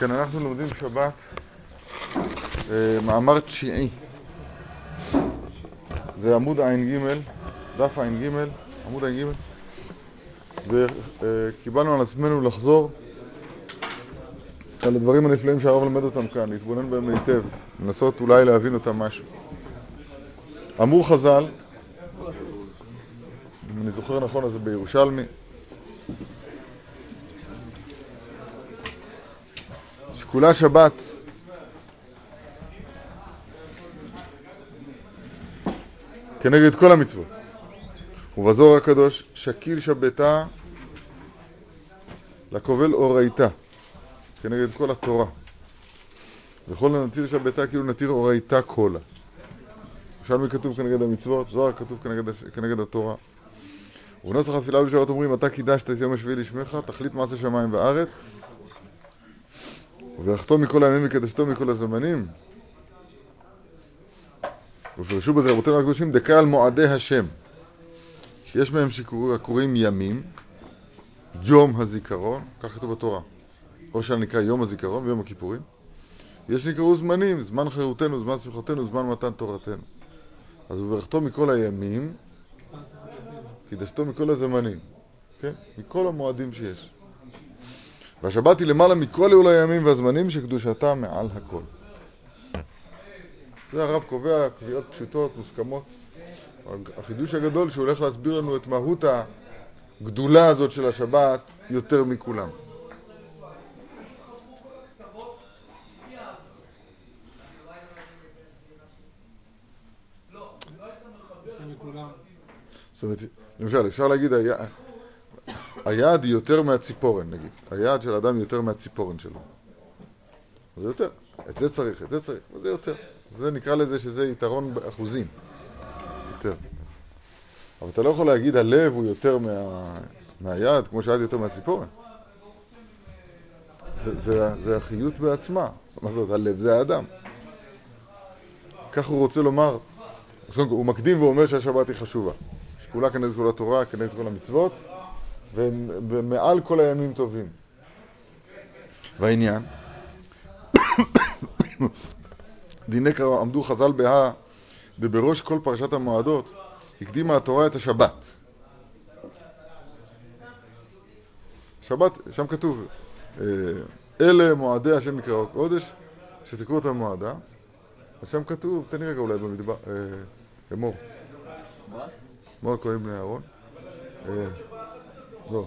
כן, אנחנו לומדים שבת, אה, מאמר תשיעי. זה עמוד ע"ג, דף ע"ג, עמוד ע"ג, וקיבלנו על עצמנו לחזור על הדברים הנפלאים שהרב למד אותם כאן, להתבונן בהם היטב, לנסות אולי להבין אותם משהו. אמרו חז"ל, אם אני זוכר נכון, אז זה בירושלמי, שכולה שבת כנגד כל המצוות. ובזוהר הקדוש, שקיל שבתה לקובל אורייתא, כנגד כל התורה. וכל הנתיר שבתה כאילו נתיר אורייתא קולה. ירושלמי כתוב כנגד המצוות, זוהר כתוב כנגד, כנגד התורה. ובנוסח התפילה בשעות אומרים, אתה קידשת את יום השביעי לשמך, תכלית מעשה שמיים וארץ, וברכתו מכל הימים וקדשתו מכל הזמנים. ופרשו בזה רבותינו הקדושים, דקה על מועדי השם, שיש מהם שקוראים ימים, יום הזיכרון, כך כתוב בתורה, או שנקרא יום הזיכרון ויום הכיפורים. יש שנקראו זמנים, זמן חירותנו, זמן שמחתנו, זמן מתן תורתנו. אז וברכתו מכל הימים, קידשתו מכל הזמנים, כן? מכל המועדים שיש. והשבת היא למעלה מכל אולי הימים והזמנים שקדושתה מעל הכל. זה הרב קובע קביעות פשוטות, מוסכמות. החידוש הגדול שהוא הולך להסביר לנו את מהות הגדולה הזאת של השבת יותר מכולם. זאת אומרת, למשל, אפשר להגיד, היעד היא יותר מהציפורן, נגיד. היעד של האדם היא יותר מהציפורן שלו. זה יותר. את זה צריך, את זה צריך, וזה יותר. זה נקרא לזה שזה יתרון באחוזים. יותר. אבל אתה לא יכול להגיד הלב הוא יותר מה... מהיד, כמו שהיד יותר מהציפורן. זה, זה, זה החיות בעצמה. מה זאת, הלב זה האדם. כך הוא רוצה לומר, הוא מקדים ואומר שהשבת היא חשובה. שכולה כנגד כל התורה, כנגד כל המצוות, ומעל כל הימים טובים. והעניין, דיני קרא עמדו חז"ל בהא ובראש כל פרשת המועדות הקדימה התורה את השבת. שבת, שם כתוב, אלה מועדי השם מקרא קודש, שתקראו אותם מועדה. אז שם כתוב, תן לי רגע אולי במדבר, אמור. מה? אמור כהנים בני אהרון. לא,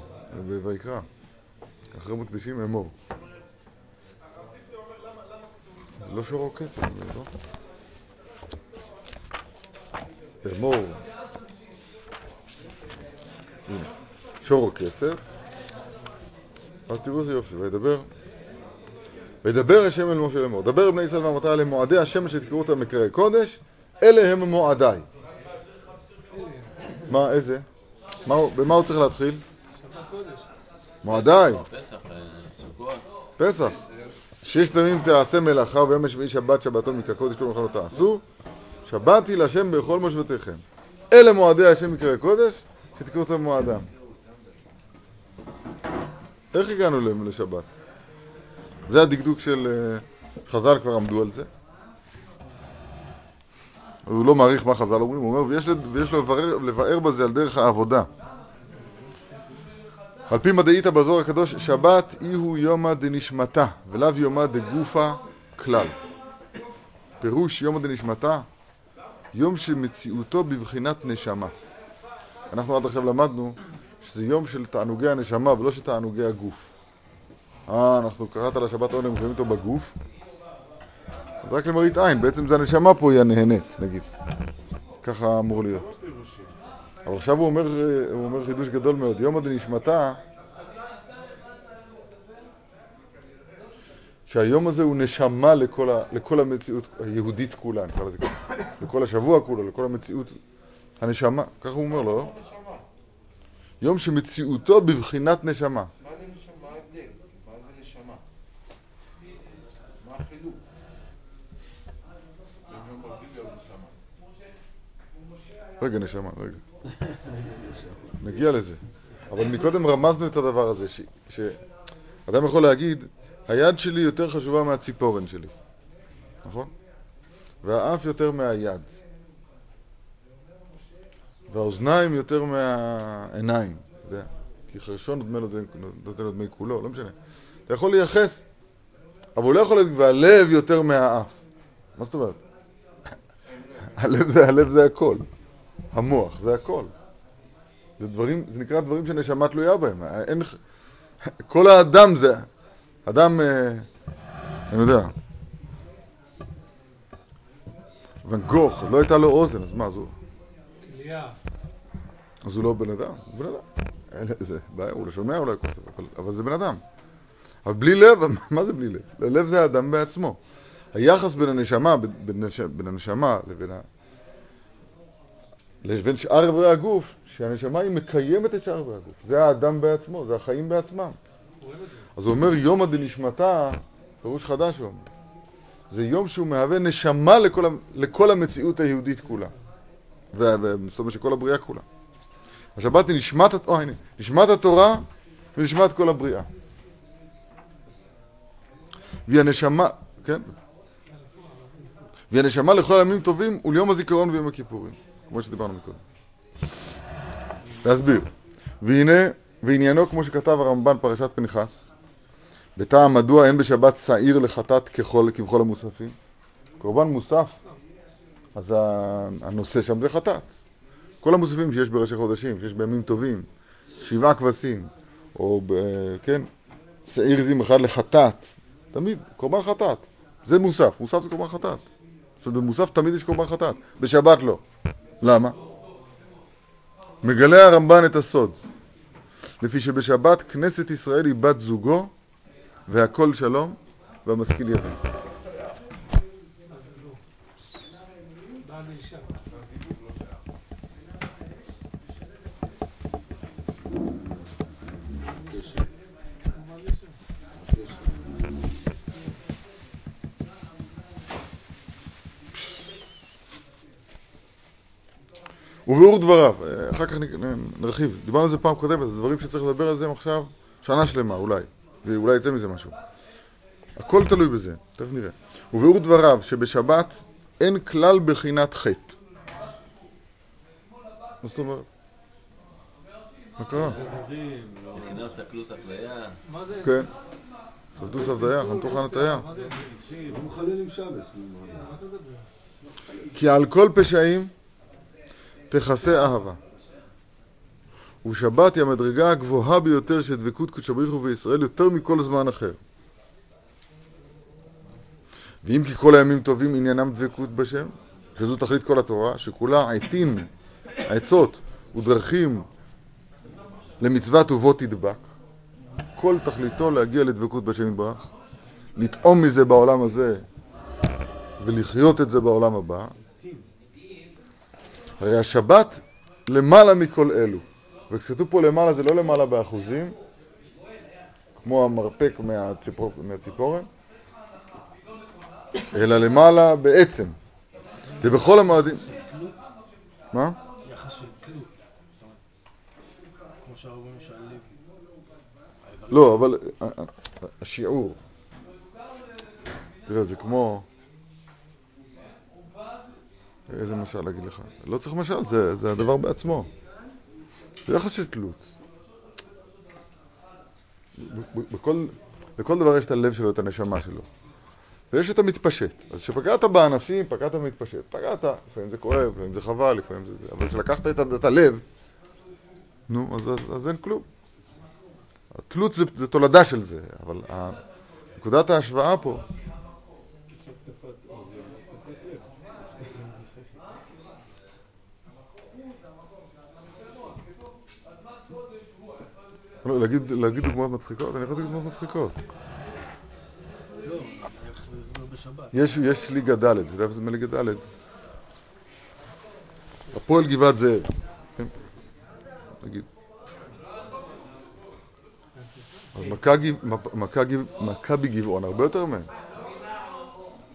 ויקרא. אחרי מוקדשים אמור. לא שורו כסף, לא? אמור. שורו כסף. אז תראו איזה יופי, וידבר. וידבר השם אל משה לאמור. דבר בני ישראל ואמרת עליהם מועדי השם שתקראו אותם מקראי קודש, אלה הם מועדיי. מה, איזה? במה הוא צריך להתחיל? מועדיי. פסח. ששת ימים תעשה מלאכה וביום השביעי שבת שבתון מקרקודש כל מלאכה לא תעשו. שבת היא להשם בכל מושבתיכם. אלה מועדי השם מקראי קודש, שתקראו אותם מועדם. איך הגענו לשבת? זה הדקדוק של חז"ל, כבר עמדו על זה. הוא לא מעריך מה חז"ל אומרים, הוא אומר, ויש, ויש לו לבאר, לבאר בזה על דרך העבודה. על פי מדעיתא בזוהר הקדוש, שבת אי הוא יומא דנשמתה, ולאו יומא דגופה כלל. פירוש יומא דנשמתה, יום שמציאותו בבחינת נשמה. אנחנו עד עכשיו למדנו שזה יום של תענוגי הנשמה ולא של תענוגי הגוף. אה, אנחנו קראת על השבת עונג, מקיימים אותו בגוף. אז רק למראית עין, בעצם זה הנשמה פה היא הנהנית, נגיד. ככה אמור להיות. אבל עכשיו הוא אומר, הוא אומר חידוש גדול מאוד. יום עד נשמתה, שהיום הזה הוא נשמה לכל, ה, לכל המציאות היהודית כולה, נקרא לזה ככה. לכל השבוע כולו, לכל המציאות. הנשמה, ככה הוא אומר לו, לא? יום שמציאותו בבחינת נשמה. רגע, נשמה, רגע. נגיע לזה. אבל מקודם רמזנו את הדבר הזה, שאדם יכול להגיד, היד שלי יותר חשובה מהציפורן שלי, נכון? והאף יותר מהיד. והאוזניים יותר מהעיניים, אתה יודע, כי חרשון נותן לו דמי כולו, לא משנה. אתה יכול לייחס, אבל הוא לא יכול להיות, והלב יותר מהאף. מה זאת אומרת? הלב זה, הלב זה הכל. המוח זה הכל. זה דברים, זה נקרא דברים שנשמה תלויה בהם. אין, כל האדם זה, אדם, אה, אני יודע, ון גוך, לא הייתה לו אוזן, אז מה, אז הוא... אז הוא לא בן אדם, הוא בן אדם. זה בעיה, הוא לא שומע אולי כותב, אבל, אבל זה בן אדם. אבל בלי לב, מה זה בלי לב? לב זה האדם בעצמו. היחס בין הנשמה, בין, בין הנשמה לבין, ה... לבין שאר אברי הגוף, שהנשמה היא מקיימת את שאר אברי הגוף. זה האדם בעצמו, זה החיים בעצמם. אז הוא אומר יומא דנשמתה, פירוש חדש הוא אומר. זה יום שהוא מהווה נשמה לכל, לכל המציאות היהודית כולה. זאת אומרת שכל הבריאה כולה. השבת היא נשמת, או, הנה, נשמת התורה ונשמת כל הבריאה. והיא הנשמה, כן? והיא הנשמה לכל הימים טובים וליום הזיכרון ויום הכיפורים, כמו שדיברנו מקודם. להסביר. והנה, ועניינו כמו שכתב הרמב"ן פרשת פנחס, בטעם מדוע אין בשבת שעיר לחטאת ככל, כבכל המוספים? קורבן מוסף, אז הנושא שם זה חטאת. כל המוספים שיש בראשי חודשים, שיש בימים טובים, שבעה כבשים, או ב, כן, שעיר זים אחד לחטאת, תמיד, קורבן חטאת. זה מוסף, מוסף זה קורבן חטאת. זאת אומרת, במוסף תמיד יש קורבן חטאת, בשבת לא. למה? מגלה הרמב"ן את הסוד. לפי שבשבת כנסת ישראל היא בת זוגו והכל שלום והמשכיל יבין. וביאור דבריו, אחר כך נרחיב, דיברנו על זה פעם קודמת, זה דברים שצריך לדבר על זה עכשיו שנה שלמה אולי, ואולי יצא מזה משהו. הכל תלוי בזה, תכף נראה. וביאור דבריו שבשבת אין כלל בחינת חטא. מה זאת אומרת? מה קרה? כן. סבדוס אבדיה, חנתוך חנתיה. כי על כל פשעים תכסה אהבה. ושבת היא המדרגה הגבוהה ביותר של דבקות קודש בריך הוא בישראל יותר מכל זמן אחר. ואם כי כל הימים טובים עניינם דבקות בשם, שזו תכלית כל התורה, שכולה עטין, עצות ודרכים למצוות ובו תדבק, כל תכליתו להגיע לדבקות בשם יתברך, לטעום מזה בעולם הזה ולחיות את זה בעולם הבא, הרי השבת למעלה מכל אלו. וכשכתוב פה למעלה זה לא למעלה באחוזים, כמו המרפק מהציפור, מהציפורן, אלא למעלה בעצם. ובכל המועדים... מה? יחס של תלות. כמו שהרבים שהלב... לא, אבל אה, אה, השיעור. תראה, זה כמו... איזה משל להגיד לך? לא צריך משל, זה, זה הדבר בעצמו. זה יחס של תלות. בכל דבר יש את הלב שלו, את הנשמה שלו. ויש את המתפשט. אז כשפגעת בענפים, פגעת במתפשט. פגעת, לפעמים זה כואב, לפעמים זה חבל, לפעמים זה זה. אבל כשלקחת את, את הלב, נו, אז, אז, אז אין כלום. התלות זה, זה תולדה של זה, אבל נקודת ההשוואה פה... לא, להגיד, להגיד דוגמאות מצחיקות? אני יכול להגיד דוגמאות מצחיקות. יש, יש ליגה ד', אתה יודע איפה זה מליגה ד'? הפועל גבעת זאב, כן? נגיד. אז מכבי גבעון הרבה יותר מהם.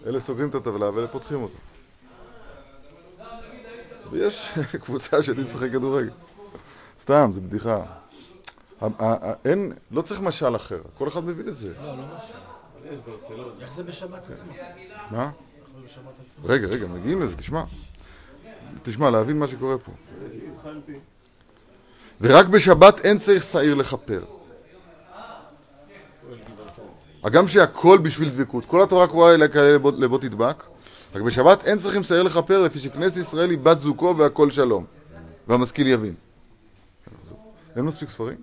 אלה סוגרים את הטבלה ואלה פותחים אותה. ויש קבוצה שיודעים לשחק כדורגל. סתם, זו בדיחה. אין, לא צריך משל אחר, כל אחד מבין את זה. לא, לא משל. איך זה בשבת עצמה? מה? רגע, רגע, מגיעים לזה, תשמע. תשמע, להבין מה שקורה פה. ורק בשבת אין צריך שעיר לכפר. הגם שהכל בשביל דבקות, כל התורה קרואה כאלה לבוא- לבוא תדבק, רק בשבת אין צריכים שעיר לכפר לפי שכנסת ישראל היא בת זוגו והכל שלום, והמשכיל יבין. אין מספיק ספרים?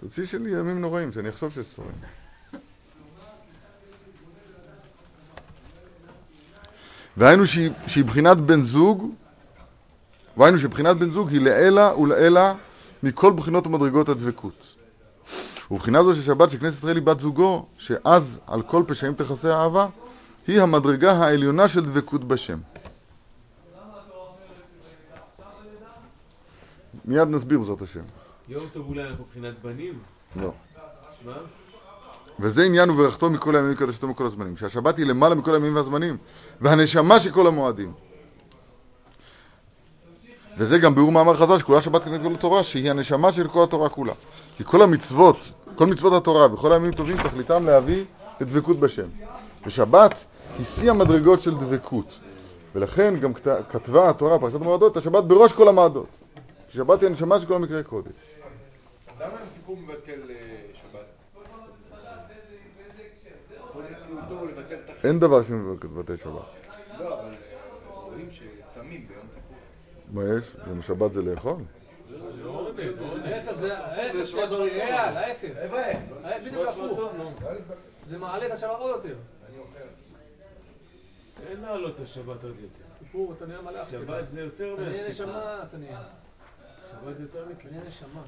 תוציא שלי ימים נוראים, שאני אחשוב שיש ספרים. והיינו שהיא, שהיא בחינת בן זוג, והיינו שבחינת בן זוג היא לעילה ולעילה מכל בחינות ומדרגות הדבקות. ובחינה זו של שבת שכנסת ישראל היא בת זוגו, שאז על כל פשעים תכסה האהבה, היא המדרגה העליונה של דבקות בשם. מיד נסביר בעזרת השם. יום טוב אולי אנחנו מבחינת בנים? לא. מה? וזה עניין וברכתו מכל הימים וקדשתו מכל הזמנים. שהשבת היא למעלה מכל הימים והזמנים, והנשמה של כל המועדים. וזה גם ביאור מאמר חז"ל שכולה שבת כנגד כל התורה, שהיא הנשמה של כל התורה כולה. כי כל המצוות, כל מצוות התורה וכל הימים טובים תכליתם להביא לדבקות בשם. ושבת היא שיא המדרגות של דבקות. ולכן גם כת- כתבה התורה, פרשת המועדות, את השבת בראש כל המועדות. כי שבת היא הנשמה של כל המקרה קודש. למה יום כיפור מבטל אה, שבת? אין דבר שמבטא שבת. לא, אבל רואים שצמים ביום כיפור. מה יש? יום שבת זה לאכול? זה מעלה את השבת עוד יותר. אין את השבת עוד יותר. כיפור, אתה נהיה מלאך. שבת זה יותר אתה נהיה מהשקיעה. נשמה, אתה נהיה. שבת זה יותר אתה מכיוון. נהיה נשמה.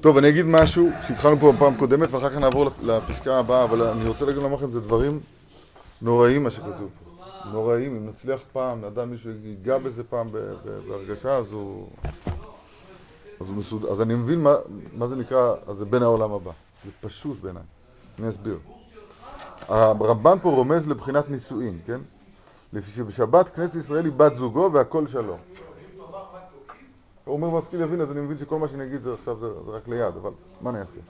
טוב, אני אגיד משהו שהתחלנו פה בפעם קודמת ואחר כך נעבור לפסקה הבאה, אבל אני רוצה להגיד לכם, זה דברים נוראים מה שכתוב פה. נוראים, אם נצליח פעם, נדע מישהו ייגע בזה פעם בהרגשה, אז הוא... אז הוא מסוד... אז אני מבין מה, מה זה נקרא, אז זה בין העולם הבא. זה פשוט בעיניי. אני אסביר. הרמב"ן פה רומז לבחינת נישואין, כן? לפי שבשבת כנסת ישראל היא בת זוגו והכל שלום. הוא אומר משכיל יבין, אז אני מבין שכל מה שאני אגיד זה עכשיו זה, רק ליד, אבל מה אני אעשה?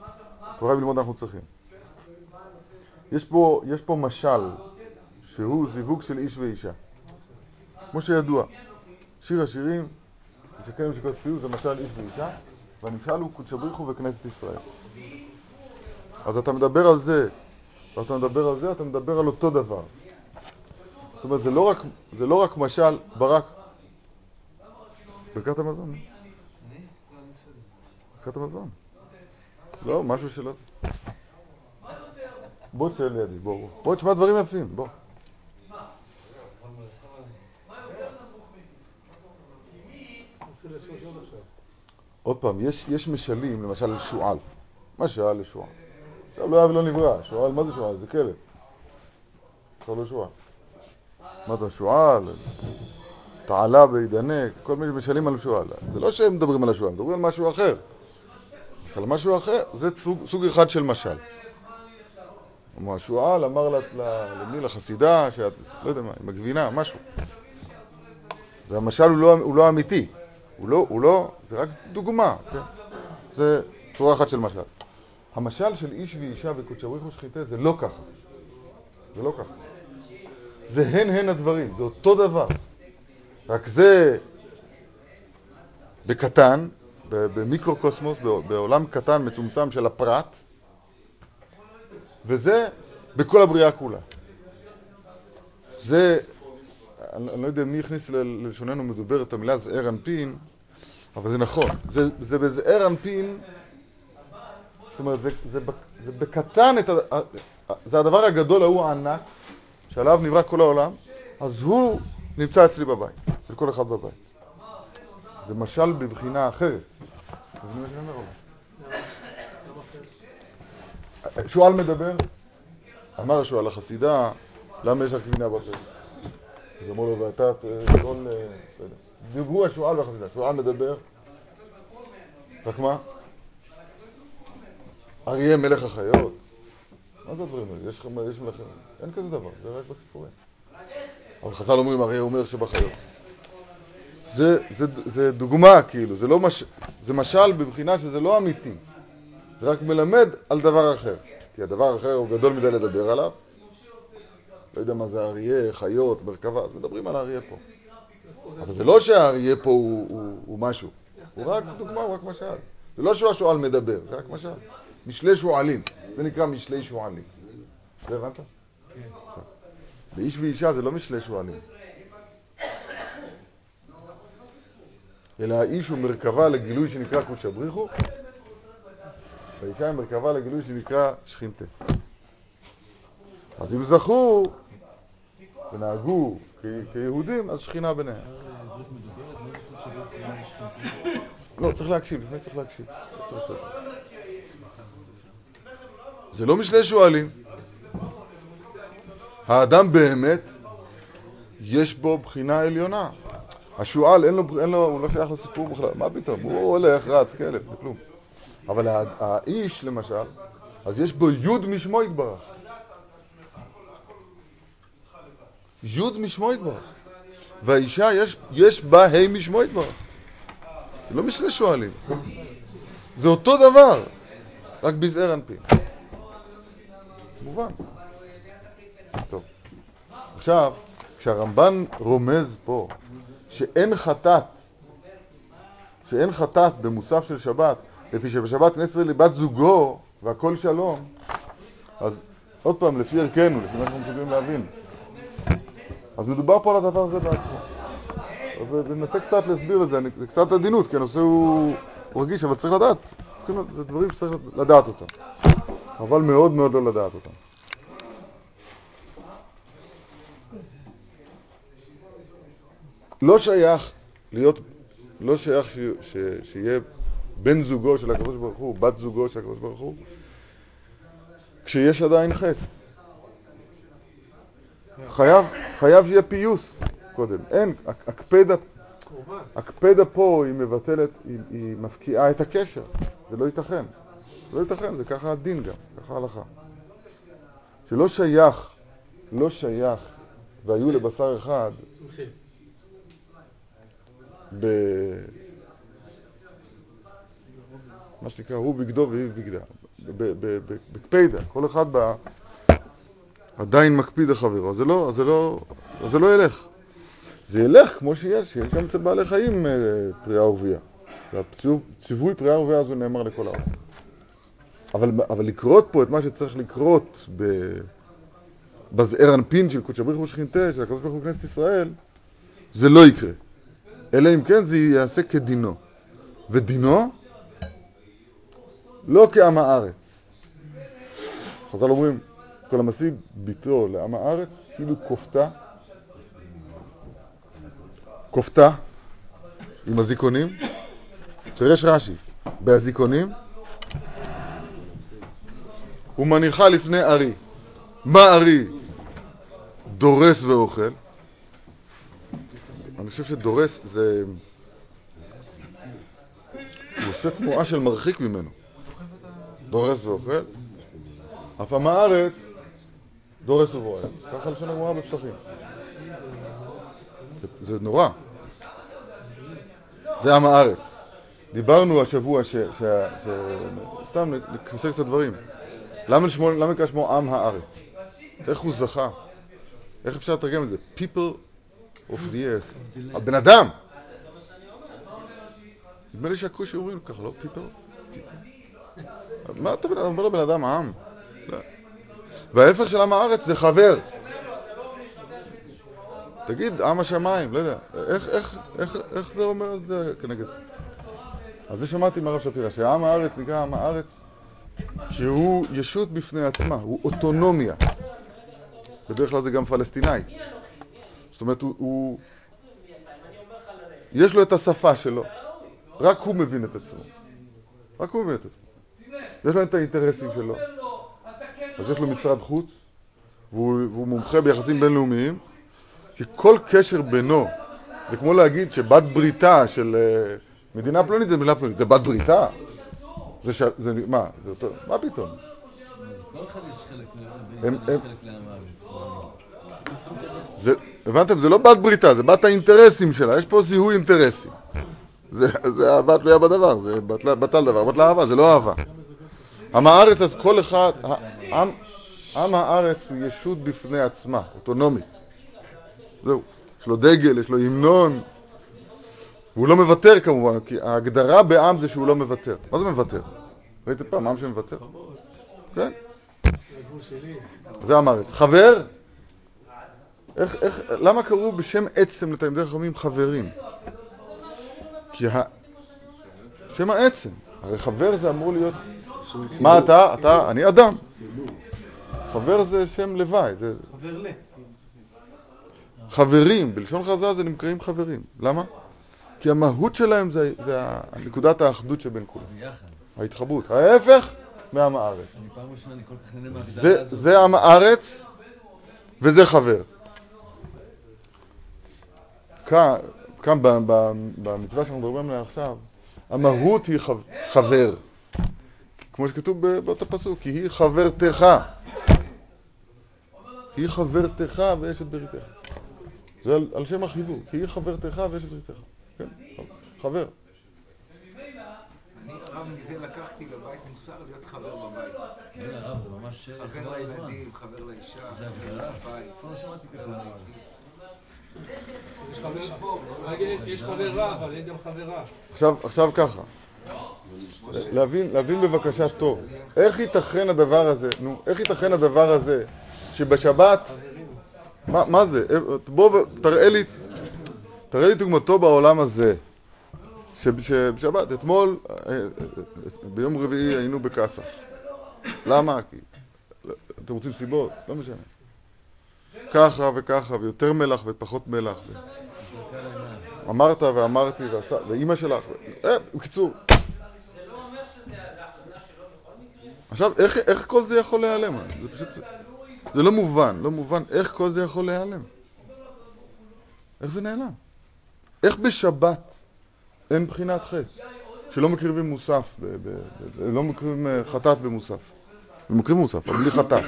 תורה בשביל ללמוד אנחנו צריכים. יש פה, יש פה משל שהוא זיווג של איש ואישה. כמו שידוע, שיר השירים, שכן משקות פיוט זה משל איש ואישה, והנמשל הוא קודש בריחו וכנסת ישראל. אז אתה מדבר על זה, ואתה מדבר על זה, אתה מדבר על אותו דבר. זאת אומרת, זה לא רק, זה לא רק משל ברק. ברכת המזון. ברכת המזון. לא, משהו שלא... בוא תשאל לידי, בוא, בוא. תשמע דברים יפים, בוא. עוד פעם, יש, יש משלים, למשל על שועל. משל לשועל. עכשיו לא היה ולא נברא. שועל, מה זה שועל? זה כלב. עכשיו לא שועל. מה זה שועל? תעלה וידנק, כל מיני משלים על שועל. זה לא שהם מדברים על השועל, מדברים על משהו אחר. על משהו אחר, זה סוג, אחד של משל. כמו השועל אמר למי? לחסידה, שאת, לא יודע מה, עם הגבינה, משהו. זה המשל הוא לא, הוא לא אמיתי. הוא לא, הוא לא, זה רק דוגמה, כן? זה צורה אחת של משל. המשל של איש ואישה וקודשא בריך ושחיטה זה לא ככה. זה לא ככה. זה הן הן הדברים, זה אותו דבר. רק זה בקטן, במיקרוקוסמוס, בעולם קטן מצומצם של הפרט, וזה בכל הבריאה כולה. זה, אני, לא יודע מי הכניס ללשוננו מדובר את המילה זעיר אנפין, אבל זה נכון. זה, זה בזעיר אנפין, זאת אומרת, זה, זה, זה בקטן, את ה- זה הדבר הגדול ההוא הענק, שעליו נברא כל העולם, אז הוא נמצא אצלי בבית, אצל כל אחד בבית. זה משל בבחינה אחרת. לא? שועל מדבר, אמר שועל לחסידה, למה יש לך גבינה בפה? אז אמרו לו, ואתה. אה, בסדר. דיברו השועל והחסידה, שועל מדבר, רק מה? אריה מלך החיות? מה זה הדברים האלה? יש מלכים? אין כזה דבר, זה רק בסיפורים. אבל חז"ל אומרים, אריה אומר שבחיות. זה, זה, זה דוגמה, כאילו, זה לא מש... זה משל בבחינה שזה לא אמיתי. זה רק מלמד על דבר אחר. כי הדבר האחר הוא גדול מדי לדבר עליו. לא יודע מה זה אריה, חיות, מרכבה, אז מדברים על האריה פה. אבל זה לא שהאריה פה הוא, הוא, הוא משהו. הוא רק דוגמה, הוא רק משל. זה לא שהוא השועל מדבר, זה רק משל. משלי שועלים. זה נקרא משלי שועלים. זה הבנת? באיש ואישה זה לא משלי שועלים. אלא האיש הוא מרכבה לגילוי שנקרא קודשא בריחו, והאישה היא מרכבה לגילוי שנקרא שכינתה. אז אם זכו ונהגו כיהודים, אז שכינה ביניהם. לא, צריך להקשיב, לפני צריך להקשיב. זה לא משלי שועלים. האדם באמת, יש בו בחינה עליונה. השועל, אין לו, אין לו, הוא לא שייך לסיפור בכלל, מה פתאום? הוא הולך, רץ, כלב, זה כלום. אבל הא- האיש, למשל, אז יש בו יוד משמו יתברך. יוד משמו יתברך. והאישה, יש, בה ה' משמו יתברך. זה לא משני שועלים. זה אותו דבר, רק בזעיר אנפין. מובן. טוב. עכשיו, כשהרמב"ן רומז פה שאין חטאת, שאין חטאת במוסף של שבת, לפי שבשבת ישראל לבת זוגו והכל שלום, אז עוד פעם, לפי ערכנו, לפי מה שאנחנו מסוגלים להבין, אז מדובר פה על הדבר הזה בעצמו. וננסה קצת להסביר את זה, אני- זה קצת עדינות, כי הנושא הוא, רגיש, אבל צריך לדעת, צריכים, זה דברים שצריך לדעת אותם. חבל מאוד מאוד לא לדעת אותם. לא שייך להיות, לא שייך ש, ש, שיהיה בן זוגו של הקדוש ברוך הוא, בת זוגו של הקדוש ברוך הוא, כשיש עדיין חטא. חייב, חייב שיהיה פיוס קודם. אין, הק- הקפדה, הקפדה פה היא מבטלת, היא, היא מפקיעה את הקשר. זה לא ייתכן. לא ייתכן, זה ככה הדין גם, ככה ההלכה. שלא שייך, לא שייך, והיו לבשר אחד. ב... מה שנקרא, הוא בגדו והיא בגדה. בקפידה, כל אחד ב... עדיין מקפיד לחברו, זה לא, זה לא, זה לא ילך. זה ילך כמו שיש, שיש גם אצל בעלי חיים אה, פריאה ורבייה. והציווי פריאה ורבייה הזו נאמר לכל העולם. אבל, אבל לקרות פה את מה שצריך לקרות ב... בזעיר אנפין של קודשא בריך ושכינתה, של הקדוש ברוך הוא כנסת ישראל, זה לא יקרה. אלא אם כן זה ייעשה כדינו. ודינו לא כעם הארץ. חז"ל אומרים, כל המשיג ביתו לעם הארץ, כאילו כופתה, כופתה עם הזיכונים, פירש רש"י, בהזיכונים, ומניחה לפני ארי. מה ארי? דורס ואוכל. אני חושב שדורס זה... הוא עושה תנועה של מרחיק ממנו. דורס ואוכל. אף עם הארץ דורס ובועט. ככה לשון הגמרא בפסחים. זה, נורא. זה עם הארץ. דיברנו השבוע ש... ש, ש סתם נקשר קצת דברים. למה נקרא שמו עם הארץ? איך הוא זכה? איך אפשר לתרגם את זה? People of the earth. הבן אדם! נדמה לי שהכושי אומרים ככה, לא? People. מה אתה? אומר לבן אדם עם? לא. וההפך של עם הארץ זה חבר. תגיד, עם השמיים, לא יודע. איך, זה אומר את זה כנגד זה? אז זה שמעתי מהרב שפירא, שעם הארץ נקרא עם הארץ שהוא ישות בפני עצמה, הוא אוטונומיה. בדרך כלל זה גם פלסטינאית. זאת אומרת, הוא. יש לו את השפה שלו, רק הוא מבין את עצמו. רק הוא מבין את עצמו. יש לו את האינטרסים שלו. אז יש לו משרד חוץ, והוא, מומחה ביחסים בינלאומיים, כי כל קשר בינו, זה כמו להגיד שבת בריתה של אה, מדינה פלונית זה מדינה פלונית, זה בת בריתה? זה ש... זה... מה? זה אותו... מה פתאום? זה, הבנתם? זה לא בת בריתה, זה בת האינטרסים שלה, יש פה זיהוי אינטרסים. זה, זה אהבה תלויה בדבר, זה בטל, בטל דבר, בטלה אהבה, זה לא אהבה. עם הארץ, אז כל אחד, עם, עם הארץ הוא ישות בפני עצמה, אוטונומית. זהו. יש לו דגל, יש לו המנון. והוא לא מוותר כמובן, כי ההגדרה בעם זה שהוא לא מוותר. מה זה מוותר? ראיתם פעם עם שמוותר? כן. זה עם הארץ. חבר? איך, איך, למה קראו בשם עצם לתלמידי חכמים חברים? כי ה... שם העצם. הרי חבר זה אמור להיות... מה אתה? אתה, אני אדם. חבר זה שם לוואי. זה... חברים, בלשון חז"ל זה נקראים חברים. למה? כי המהות שלהם זה, זה נקודת האחדות שבין כולם. ההתחברות. ההפך מעם הארץ. זה עם הארץ וזה חבר. כאן, כאן במצווה שאנחנו מדברים עליה עכשיו, המהות היא חב- חבר. כמו שכתוב באותו פסוק, כי היא חברתך. היא חברתך ויש את בריתך. זה על, על שם החיבור, כי היא חברתך ויש את בריתך. כן, חבר. אני רב מזה לקחתי לבית מוסר להיות חבר בבית. כן, הרב, זה ממש חבר הזמן. לילדים, חבר לאישה, חבר? לבית. יש. עכשיו, ככה, להבין, להבין בבקשה טוב, איך ייתכן הדבר הזה, נו, איך ייתכן הדבר הזה שבשבת, מה, מה זה, בוא תראה לי, תראה לי דוגמתו בעולם הזה, שב- שבשבת, אתמול, אה, אה, ביום רביעי היינו בקאסח, למה? אתם רוצים סיבות? לא משנה. ככה וככה, ויותר מלח ופחות מלח. אמרת ואמרתי ועשה, ואימא שלך, אה, בקיצור. עכשיו, איך, כל זה יכול להיעלם? זה פשוט, זה לא מובן, לא מובן איך כל זה יכול להיעלם. איך זה נעלם? איך בשבת אין בחינת חטא? שלא מקריבים מוסף, לא מקריבים אה, חטאת במוסף. מקריבים מוסף, אבל בלי חטאת.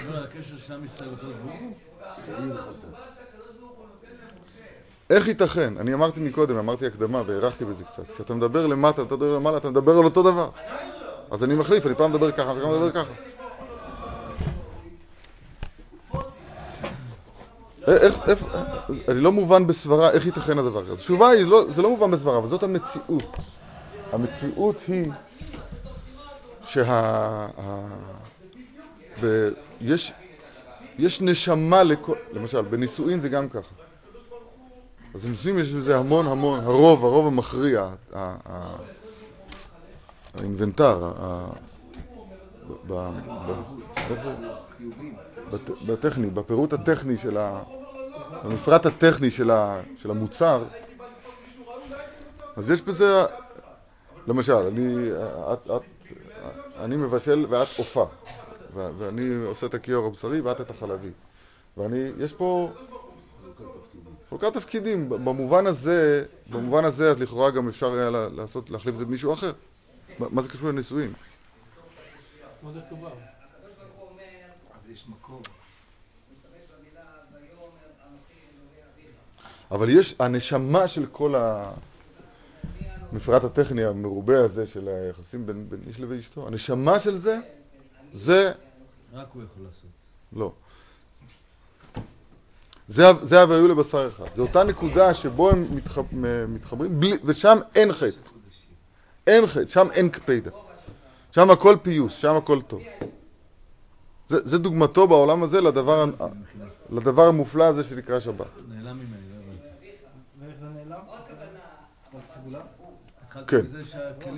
אתה? איך ייתכן? אני אמרתי מקודם, אמרתי הקדמה והארכתי בזה קצת. כשאתה מדבר למטה, אתה מדבר למעלה, אתה מדבר על אותו דבר. אז אני מחליף, אני פעם מדבר ככה ופעם מדבר ככה. אה, איך, איך, אני לא מובן בסברה איך ייתכן הדבר הזה. התשובה היא, לא, זה לא מובן בסברה, אבל זאת המציאות. המציאות היא שה... יש, יש נשמה לכל... למשל, בנישואין זה גם ככה. אז בנישואין יש בזה המון המון, הרוב, הרוב המכריע, האינבנטר, בטכני, בפירוט הטכני של ה... במפרט הטכני של, המוצר, אז יש בזה, למשל, אני, מבשל ואת עופה, ואני עושה את הכיור הבשרי ואת את החלבי, ואני, יש פה חלוקת תפקידים, במובן הזה, במובן הזה אז לכאורה גם אפשר היה לעשות, להחליף את זה במישהו אחר. מה זה קשור לנישואים? אבל יש, הנשמה של כל המפרט הטכני המרובה הזה של היחסים בין, בין איש לבין אשתו, הנשמה של זה, זה רק הוא יכול לעשות. לא. זה, זה הוויו לבשר אחד. זו אותה נקודה שבו הם מתח, מתחברים, בלי, ושם אין חטא. אין חטא, שם אין קפידה. שם הכל פיוס, שם הכל טוב. זה, זה דוגמתו בעולם הזה לדבר, לדבר המופלא הזה שנקרא שבת. נעלם ממני, לא הבנתי. ואיך זה נעלם? בסגולה? התחלתי כן. כן,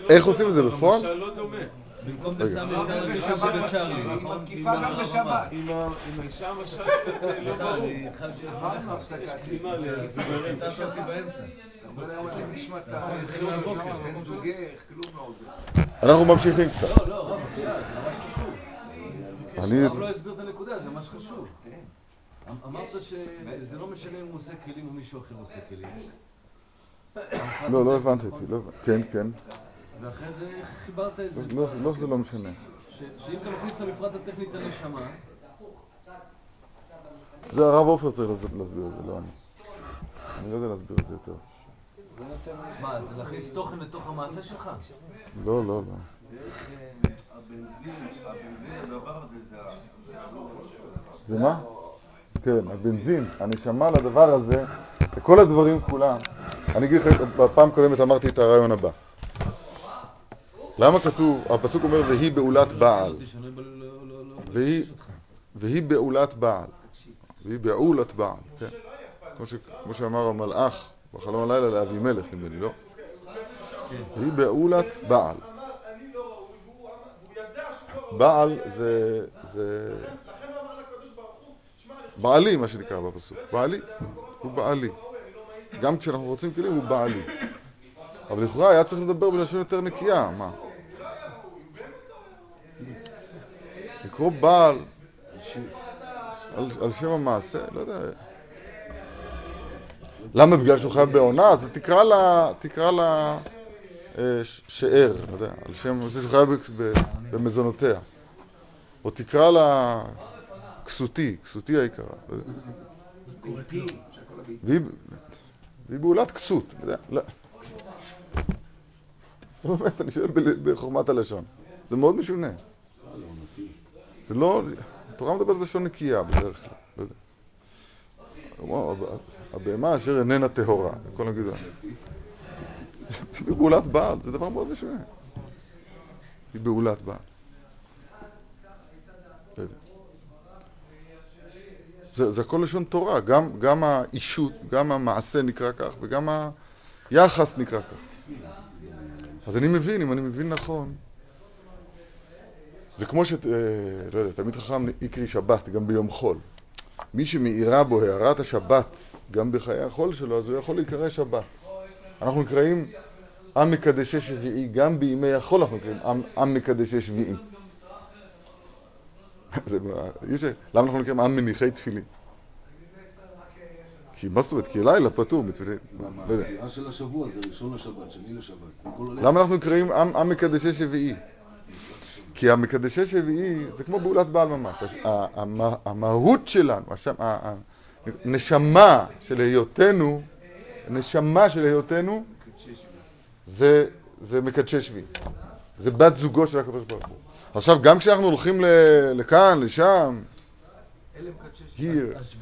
לא איך דומה, עושים את זה בפועל? במקום. בסמי אפשר להביא זה בצ'ארלי, היא נכון? מתקיפה גם. בשבת. עם האישה המשל קצת לא ברור. אמרנו. הפסקה. אתה שואל אותי באמצע. אנחנו ממשיכים קצת. לא, לא, רב, בבקשה, זה ממש חשוב. אני, הרב לא הסביר את הנקודה, זה ממש חשוב. אמ- אמרת שזה לא משנה אם הוא עושה כלים או מישהו אחר עושה כלים. לא, לא הבנתי אותי, לא הבנתי. כן, כן. ואחרי זה חיברת את זה. לא, לא שזה לא משנה. שאם אתה מכניס למפרט הטכני את הנשמה, זה הרב עופר צריך להסביר את זה, לא אני. אני לא יודע להסביר את זה יותר. מה, זה להכניס תוכן לתוך המעשה שלך? לא, לא, לא. זה מה? כן, הבנזין, הנשמה לדבר הזה, לכל הדברים כולם. אני אגיד לך, בפעם הקודמת אמרתי את הרעיון הבא. למה כתוב, הפסוק אומר, והיא בעולת בעל. לא- לא- לא- והיא, בעולת בעל. והיא בעולת בעל, כן. כמו, שאמר המלאך בחלום הלילה לאבימלך, נדמה לי, לא? והיא בעולת בעל. בעל זה בעלי, מה שנקרא בפסוק. בעלי, הוא בעלי. גם כשאנחנו רוצים כלים, הוא בעלי. אבל לכאורה היה צריך לדבר בלשון יותר נקייה, מה? לקרוא בעל על, שם המעשה, לא יודע. למה? בגלל שהוא חייב בעונה? אז תקרא לה, תקרא לה אה, שאר, לא יודע, על שם זה שהוא חייב במזונותיה. או תקרא לה כסותי, כסותי היקרה. לא יודע. והיא, בעולת כסות, אתה יודע, לא. באמת, אני שואל בחוכמת הלשון. זה מאוד משונה. זה לא... התורה מדברת בלשון נקייה בדרך כלל. לא הבהמה אשר איננה טהורה, להגיד. היא בעולת בעל, זה דבר מאוד משונה. היא בעולת בעל. זה, זה הכל לשון תורה, גם, גם האישות, גם המעשה נקרא כך, וגם היחס נקרא כך. אז אני מבין, אם אני מבין נכון, זה כמו ש... אה, לא יודע, תלמיד חכם יקרי שבת גם ביום חול. מי שמאירה בו הארת השבת גם בחיי החול שלו, אז הוא יכול להיקרא שבת. אנחנו נקראים עם מקדשי שביעי, גם בימי החול אנחנו נקראים עם, עם מקדשי שביעי. למה אנחנו נקראים עם מניחי תפילין? כי מה זאת אומרת? כי לילה פטור בתפילין. לא יודע. הספירה של השבוע זה ראשון לשבת, שני לשבת. למה אנחנו נקראים עם, מקדשי שביעי? כי המקדשי שביעי זה כמו בעולת בעל ממש. המהות שלנו, הנשמה של היותנו, הנשמה של היותנו זה, זה מקדשי שביעי. זה בת זוגו של הקדוש ברוך הוא. עכשיו, גם כשאנחנו הולכים לכאן, לשם, אלה מקדשי here,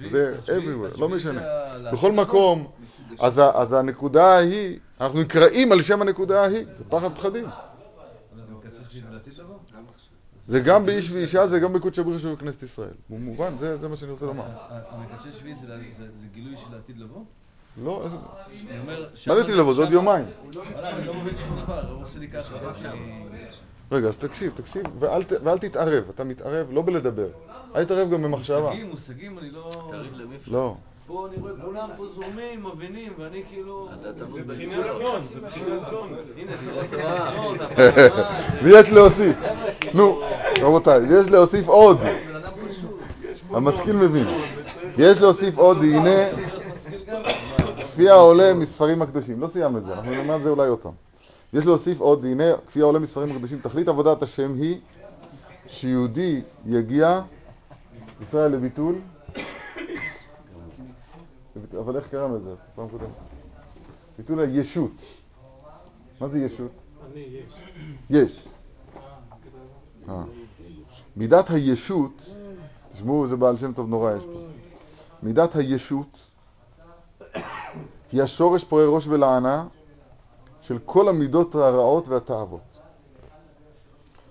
there, everywhere, לא משנה. זה בכל מקום, אז, הנקודה ההיא, אנחנו נקראים על שם הנקודה ההיא, זה פחד פחדים. זה זה? זה גם באיש ואישה, זה גם בקודש הבריך של כנסת ישראל. במובן, זה, זה מה שאני רוצה לומר. המקדשי שביעי זה- זה זה גילוי של העתיד לבוא? לא, איזה- אומר... מה שמה- דעתי לבוא? זה עוד יומיים. אני לא מבין שום דבר, הוא עושה לי ככה. רגע, אז תקשיב, תקשיב, ואל, ת- ואל תתערב. אתה מתערב לא בלדבר. אל תתערב גם במחשבה. מושגים, מושגים, אני לא... לא. פה אני רואה כולם פה זורמים, מבינים, ואני כאילו... זה בחינת זון, זה בחינת זון. הנה, הפעמה, ויש להוסיף. נו, רבותיי, ויש להוסיף עוד. המשכיל מבין. ויש להוסיף עוד, הנה. כפי העולה מספרים הקדושים. לא סיימנו את זה, אנחנו נאמר את זה אולי עוד פעם. יש להוסיף עוד, הנה, כפי העולה מספרים הקדושים, תכלית עבודת השם היא שיהודי יגיע, ישראל לביטול, אבל איך קראנו את זה? פעם קודמת. ביטול הישות. מה זה ישות? יש. אה. מידת הישות, תשמעו, זה בעל שם טוב נורא יש פה. מידת הישות היא השורש פוער ראש ולענה של כל המידות הרעות והתאוות.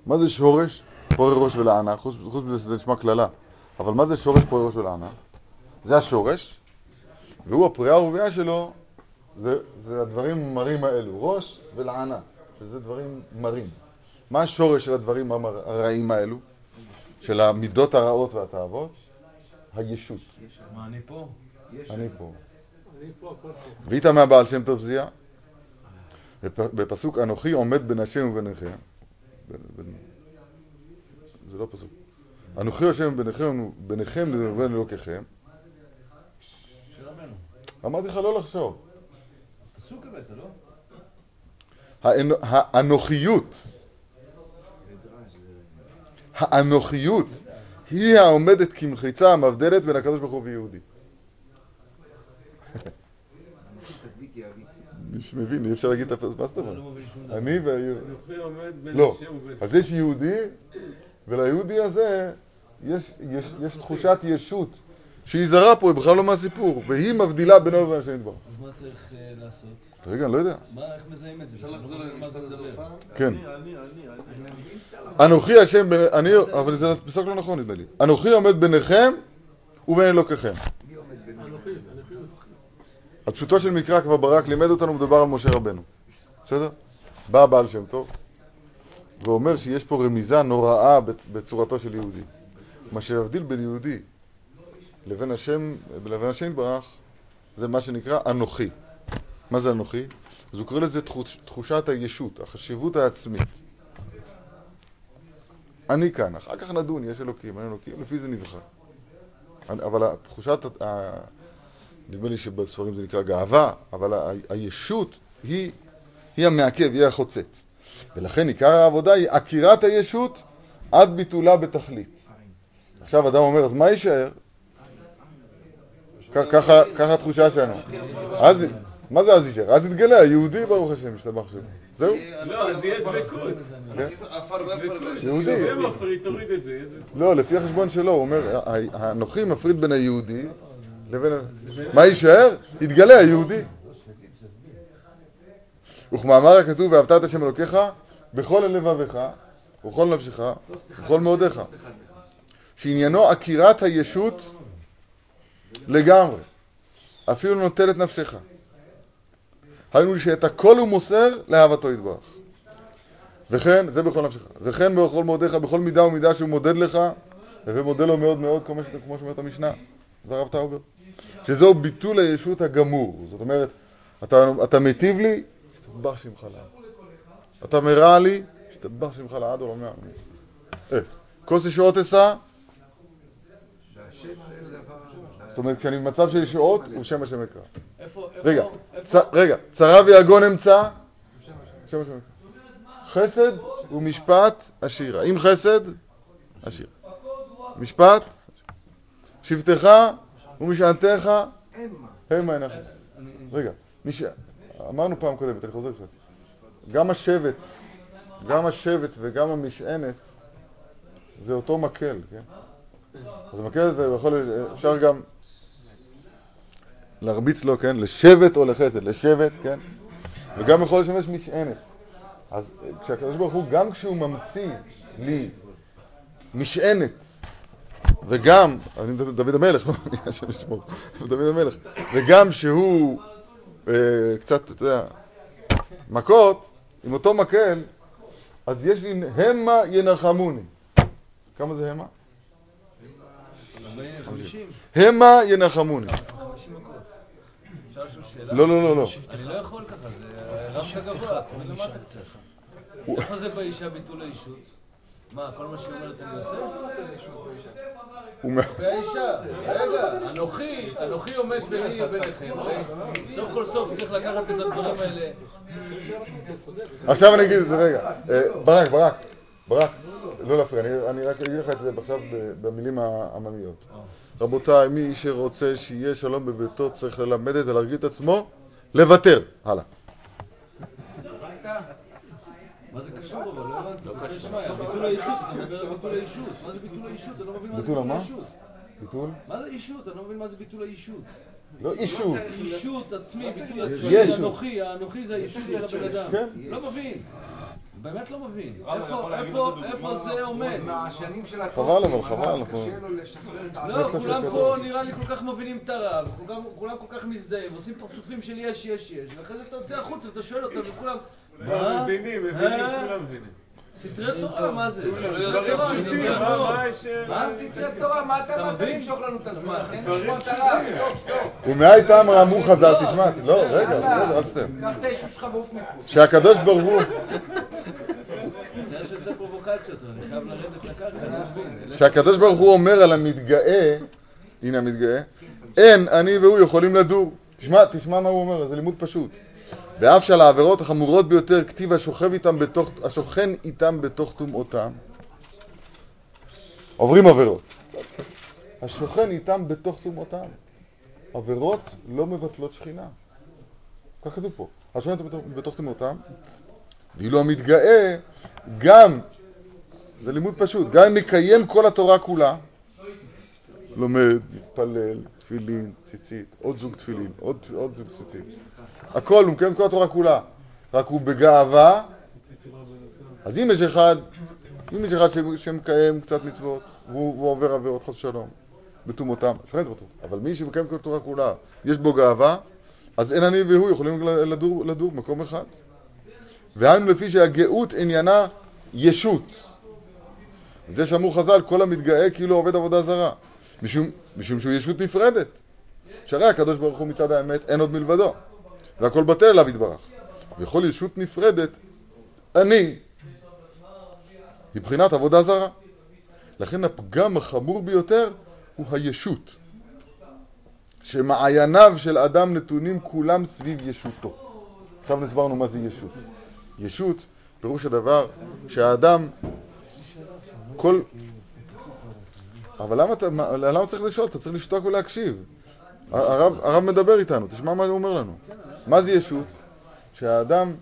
מה זה שורש פוער ראש ולענה? חוץ חוץ מזה שזה נשמע קללה. אבל מה זה שורש פוער ראש ולענה? זה השורש, והוא הפריאה הרבייה שלו, זה, זה הדברים המרים האלו, ראש ולענה, שזה דברים מרים. מה השורש של הדברים הרעים האלו? של המידות הרעות והתאוות? הישות. אני פה? אני פה. אני פה, הכל פה. ואיתמר בעל שם טוב זיע, בפ- בפסוק אנוכי עומד בין השם וביניכם, זה לא פסוק, אנוכי יושב ביניכם, ביניכם לבין אלוקיכם. אמרתי לך לא לחשוב, פסוק הבאת, לא? האנ- האנוכיות, האנוכיות היא העומדת כמחיצה המבדלת בין הקדוש ברוך הוא ויהודי. תדביק יהבית. איש מבין, אי אפשר להגיד את זאת לא דבר. אני והיהודי. אנוכי עומד בין לא. השם ובין... אז יש יהודי, וליהודי הזה יש, יש, יש תחושת ישות שהיא זרה פה, היא בכלל לא מהסיפור, והיא מבדילה בינו לבין השם יתברך. אז מה צריך אה, לעשות? רגע, אני לא יודע. מה, איך מזהים את זה? אפשר? לחזור לא מבין מה זה מדבר. כן. אני, אני, אני, אני. אנוכי השם, אבל זה פסוק לא נכון נדמה לי. אנוכי עומד ביניכם ובין אלוקיכם. אנוכי, אנוכי. אז פשוטו של מקרא כבר ברק לימד אותנו, מדובר על משה רבנו. בסדר? בא הבעל שם טוב ואומר שיש פה רמיזה נוראה בצ- בצורתו של יהודי. מה שיבדיל בין יהודי לבין השם, לבין השם יתברך, זה מה שנקרא אנוכי. מה זה אנוכי? אז הוא קורא לזה תחוש, תחושת הישות, החשיבות העצמית. אני כאן, אחר כך נדון, יש אלוקים, אין אלוקים, לפי זה נבחר. אבל תחושת, נדמה לי שבספרים זה נקרא גאווה, אבל ה- הישות היא, היא המעכב, היא החוצץ. ולכן עיקר העבודה היא עקירת הישות עד ביטולה בתכלית. עכשיו אדם אומר, אז מה יישאר? ככה התחושה שלנו. אז, מה זה אז יישאר? אז יתגלה היהודי ברוך השם, ישתבח שמו. זהו, לא, אז יהיה דבקות. ואפר ואפר. יהודי. זה מפריד, תוריד את זה. לא, לפי החשבון שלו, הוא אומר, האנוכי מפריד בין היהודי לבין... מה יישאר? יתגלה היהודי. וכמאמר הכתוב, ואהבת את השם אלוקיך בכל לבבך, ובכל נפשך, ובכל מאודך. שעניינו עקירת הישות לגמרי. אפילו נוטל את נפשך. היינו שאת הכל הוא מוסר לאהבתו יתברך. וכן, זה בכל נפשך, וכן בכל מאודך, בכל מידה ומידה שהוא מודד לך, ומודה לו מאוד מאוד, כמו שאומרת המשנה, זה הרב טאובר, שזהו ביטול הישות הגמור. זאת אומרת, אתה, אתה מיטיב לי, השתבח שמך לעד. אתה מרע לי, השתבח שמך לעד עולמי העולמים. אה, כוס ישועות אשא. זאת אומרת, כשאני במצב של ישועות, הוא שם השם אקרא. איפה, רגע, רגע, צרה ויגון אמצא, שם השם אקרא. חסד ומשפט עשירה. אם חסד, עשיר. משפט, שבטך ומשענתך, המה הנחם. רגע. אמרנו פעם קודמת, אני חוזר קצת. גם השבט, גם השבט וגם המשענת זה אותו מקל, כן? אז המקל הזה יכול, אפשר גם להרביץ לו, כן? לשבט או לחסד, לשבט, כן? וגם יכול לשמש משענת. אז כשהקדוש ברוך הוא, גם כשהוא ממציא לי משענת, וגם, אני מדבר דוד המלך, לא אני השם ישמור, דוד המלך, וגם שהוא אה, קצת, אתה יודע, מכות, עם אותו מקל, אז יש לי המה ינחמוני. כמה זה המה? המה ינחמוני. לא, לא, לא, לא. אני לא יכול ככה, זה רמת גבוה, תוריד למטה קצת. איפה זה באישה ביטול האישות? מה, כל מה שהיא אומרת אני עושה? מ- והאישה, רגע, אנוכי, אנוכי עומד ביני וביניכם, הרי סוף כל סוף צריך לקחת את הדברים האלה. עכשיו אני אגיד את זה רגע. אה, ברק, ברק, ברק, לא להפריע, אני- אני רק אגיד לך את זה עכשיו במילים העממיות. רבותיי, מי שרוצה שיהיה שלום בביתו צריך ללמד את ולהרגיל את עצמו, לוותר. הלאה. מה זה קשור אבל? לא הבנתי. לא קשור. ביטול האישות, אתה מדבר על ביטול האישות. מה זה ביטול האישות? אני לא מבין מה זה ביטול? האישות. ביטול? מה זה אישות? אני לא מבין מה זה ביטול האישות. לא אישות. אישות עצמי, ביטול עצמי. אנוכי, האנוכי זה הישות של הבן אדם. כן. לא מבין. באמת לא מבין. איפה- זה עומד? מהשנים של חבל, אבל חבל, אנחנו- קשה לו לשחרר את לא. כולם פה נראה לי כל כך מבינים את הרב, וכולם- כולם כל כך מזדהים, ועושים פרצופים של יש, יש, יש, ואחרי זה אתה יוצא החוצה ואתה שואל אותם, וכולם... מה? מבינים, מבינים, אה? כולם מבינים. סתרי תורה, מה זה? פשוטים, מה סתרי תורה? מה אתה מבין? למשוך לנו את הזמן? תן לשמוע את הרב. שתוק, שתוק. ומאי טעם אמרו חז"ל, תשמע, לא, רגע, בסדר, אל תסתיים. קח את האישות שלך ועוף מפה. שהקדוש ברוך הוא, לא. שהקדוש ברוך הוא אומר על המתגאה, הנה המתגאה, אין אני והוא יכולים לדור. תשמע, תשמע מה הוא אומר, זה לימוד פשוט. ואף שעל העבירות החמורות ביותר כתיב השוכב איתם בתוך, השוכן איתם בתוך טומאותם. עוברים עבירות. השוכן איתם בתוך טומאותם. עבירות לא מבטלות שכינה. כך כתוב פה. שומעים אותו בתוך- בתוך תמותם, ואילו המתגאה גם, זה לימוד פשוט, גם אם מקיים כל התורה כולה, לומד, מתפלל, תפילין, ציצית, עוד זוג תפילין, עוד, עוד זוג ציצית, הכל, הוא מקיים כל התורה כולה, רק הוא בגאווה, אז אם יש אחד, אם יש אחד שמקיים קצת מצוות, והוא, עובר עבירות חס ושלום, בטומאותם, אבל מי שמקיים כל התורה כולה, יש בו גאווה, אז אין אני והוא יכולים לדור, לדור במקום אחד. והיינו לפי שהגאות עניינה ישות. זה שאמרו חז"ל, כל המתגאה כאילו עובד עבודה זרה. משום, משום שהוא ישות נפרדת. שהרי הקדוש ברוך הוא מצד האמת אין עוד מלבדו. והכל בטל אליו יתברך. וכל ישות נפרדת, אני, מבחינת עבודה זרה. לכן הפגם החמור ביותר הוא הישות. שמעייניו של אדם נתונים כולם סביב ישותו. עכשיו נסברנו מה זה ישות. ישות, פירוש הדבר שהאדם, כל... אבל למה, אתה, מה- למה צריך לשאול? אתה צריך לשתוק ולהקשיב. הרב, הרב מדבר איתנו, תשמע מה הוא אומר לנו. מה זה ישות? שהאדם,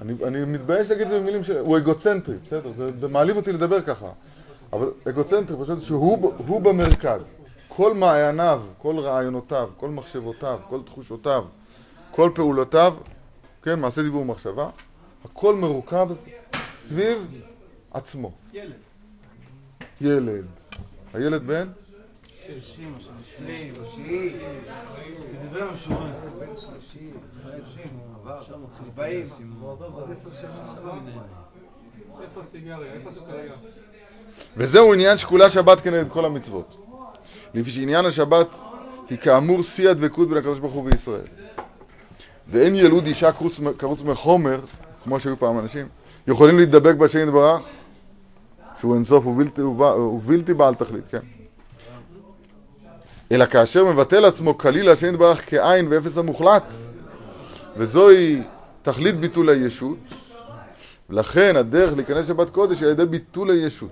אני, אני מתבייש להגיד את זה במילים של... הוא אגוצנטרי, בסדר? זה, מעליב אותי לדבר ככה. אבל אגוצנטרי, פשוט שהוא הוא במרכז. כל מעייניו, כל רעיונותיו, כל מחשבותיו, כל תחושותיו, כל פעולותיו, כן, מעשה דיבור ומחשבה, הכל מרוכב סביב עצמו. ילד. ילד. הילד בן? וזהו עניין שכולה שבת כנגד כל המצוות. לפי שעניין השבת היא כאמור שיא הדבקות בין הקדוש ברוך הוא וישראל. ואין ילוד אישה קרוץ, מחומר, כמו שהיו פעם אנשים, יכולים להידבק בהשם יתברך, שהוא אינסוף ובלתי, בעל תכלית, כן. אלא כאשר מבטל עצמו כליל השם יתברך כעין ואפס המוחלט, וזוהי תכלית ביטול הישות, ולכן הדרך להיכנס שבת קודש היא על ידי ביטול הישות.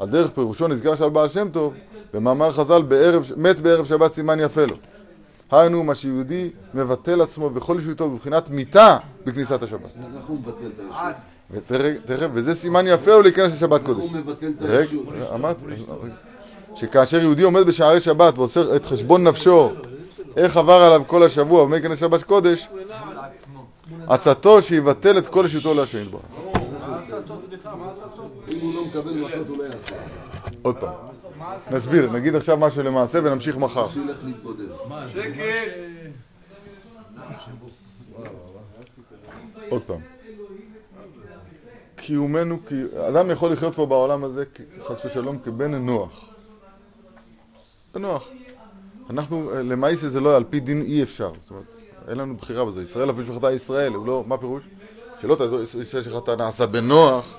הדרך פירושו נזכר של בעל שם טוב במאמר חז"ל בערב, מת בערב שבת סימן יפה לו. היינו מה שיהודי מבטל עצמו בכל ישותו בבחינת מיתה בכניסת השבת. הוא? ותכף, תכף, וזה סימן יפה לו להיכנס לשבת קודש. הוא מבטל את? אמרתי, רגע. שכאשר יהודי עומד בשערי שבת ועושה את חשבון נפשו איך עבר עליו כל השבוע ומה ייכנס שבת קודש, עצתו שיבטל את כל ישותו להשם יתברך. אם הוא לא הוא לא. עוד פעם. נסביר, נגיד עכשיו משהו למעשה ונמשיך מחר. להתבודד. עוד פעם. קיומנו, כי אדם יכול לחיות פה בעולם הזה, חס ושלום, כבן נוח. בנוח. אנחנו, אה, למעשה זה לא, על פי דין אי אפשר. זאת אומרת, אין לנו בחירה בזה. ישראל אף משפחתה ישראל, הוא לא, מה פירוש? שלא תעזור, ישראל שלך נעשה בנוח.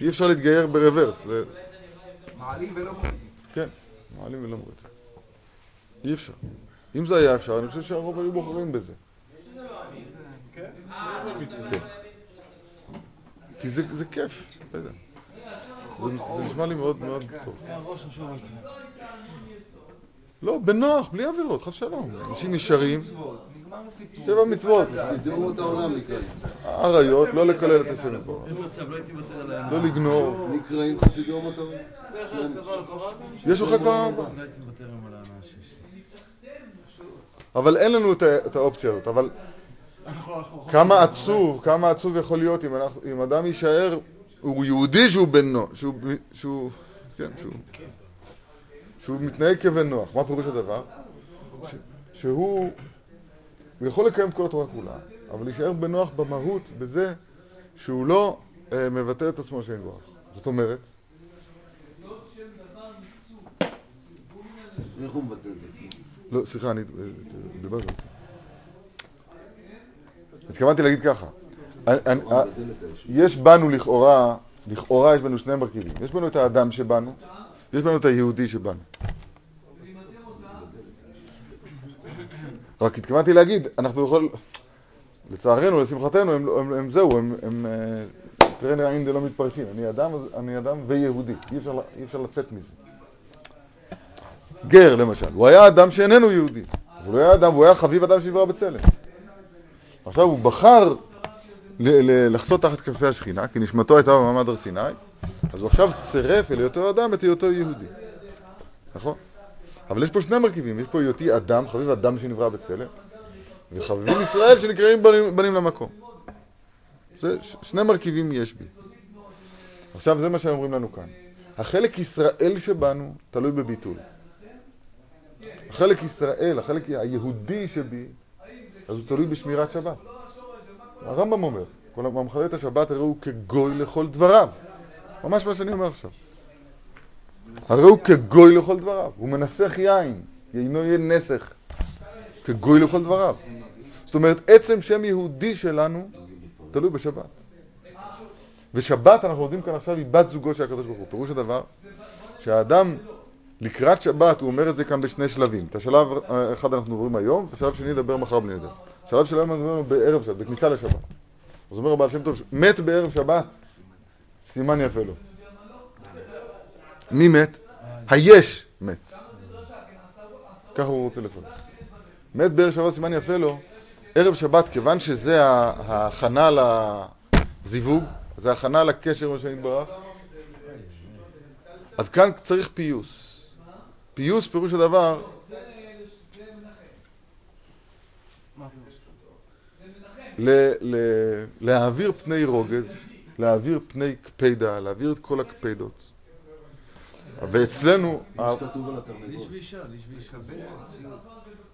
אי אפשר להתגייר ברוורס. מעלים ולא מורידים. כן, מעלים ולא מורידים. אי אפשר. אם זה היה אפשר, אני חושב שהרוב היו בוחרים בזה. כן. כי זה, זה כיף, לא יודע. זה, זה נשמע לי מאוד מאוד טוב. לא, בנוח, בלי עבירות, חס שלום. אנשים ישרים. שבע מצוות. סידרו את העולם נקראים. אריות, לא לקלל את השם מצב, לא לא. נקראים חסידי אומות לתורה. יש לך כבר ארבע. לא. אבל אין לנו את האופציה הזאת. אבל כמה עצוב, כמה עצוב יכול להיות אם, אנחנו, אם אדם יישאר, הוא יהודי שהוא בן נוח, שהוא, שהוא, כן, שהוא, שהוא מתנהג כבן נוח. מה פירוש הדבר? ש, שהוא, הוא יכול לקיים את כל התורה כולה, אבל להישאר בן נוח במהות, בזה שהוא לא אה, מבטא את עצמו שאין ברך. זאת אומרת, איך הוא מבטל את עצמו? לא, סליחה, אני אה, דיברתי על זה. התכוונתי להגיד ככה, הישות. יש בנו לכאורה, לכאורה יש בנו שני מרכיבים. יש בנו את האדם שבנו, ויש בנו את היהודי שבנו. רק התכוונתי להגיד, אנחנו יכול... לצערנו, לשמחתנו, הם, הם, הם זהו, הם... הם אה, תראה נראה אם זה לא מתפרקים. אני אדם, אני אדם ויהודי. אי אפשר, אי אפשר לצאת מזה. גר, למשל. הוא היה אדם שאיננו יהודי. הוא לא היה אדם, הוא היה חביב אדם שנברא בצלם. עכשיו הוא בחר לחסות תחת כנפי השכינה, כי נשמתו הייתה במעמד הר סיני, אז הוא עכשיו צירף אל היותו אדם את היותו יהודי. נכון? אבל יש פה שני מרכיבים, יש פה היותי אדם, חביב אדם שנברא בצלם, וחביבים ישראל שנקראים בנים, בנים למקום. זה שני מרכיבים יש בי. עכשיו זה מה שהם אומרים לנו כאן. החלק ישראל שבנו תלוי בביטול. החלק ישראל, החלק היהודי שבי, אז הוא תלוי בשמירת שבת. הרמב"ם אומר, כל המחלל את השבת הרי הוא כגוי לכל דבריו. ממש מה שאני אומר עכשיו. הרי הוא כגוי לכל דבריו, הוא מנסח יין, יינו יהיה נסך, כגוי לכל דבריו. זאת אומרת, עצם שם יהודי שלנו תלוי בשבת. ושבת, אנחנו לומדים כאן עכשיו, היא בת זוגו של הקדוש ברוך הוא. פירוש הדבר, שהאדם לקראת שבת, הוא אומר את זה כאן בשני שלבים. את השלב אה, אחד אנחנו עוברים היום, ושלב שני נדבר מחר בלי נדר. שלב של היום אנחנו מדברים בערב שבת, בכניסה לשבת. אז אומר הבעל שם טוב, מת בערב שבת, סימן יפה לו. מי מת? היש מת. ככה הוא רוצה לפרט. מת בערב שבת סימן יפה לו, ערב שבת, כיוון שזה ההכנה לזיווג, זה ההכנה לקשר, מה שנתברך, אז כאן צריך פיוס. פיוס פירוש הדבר, להעביר פני רוגז, להעביר פני קפידה, להעביר את כל הקפידות. ואצלנו,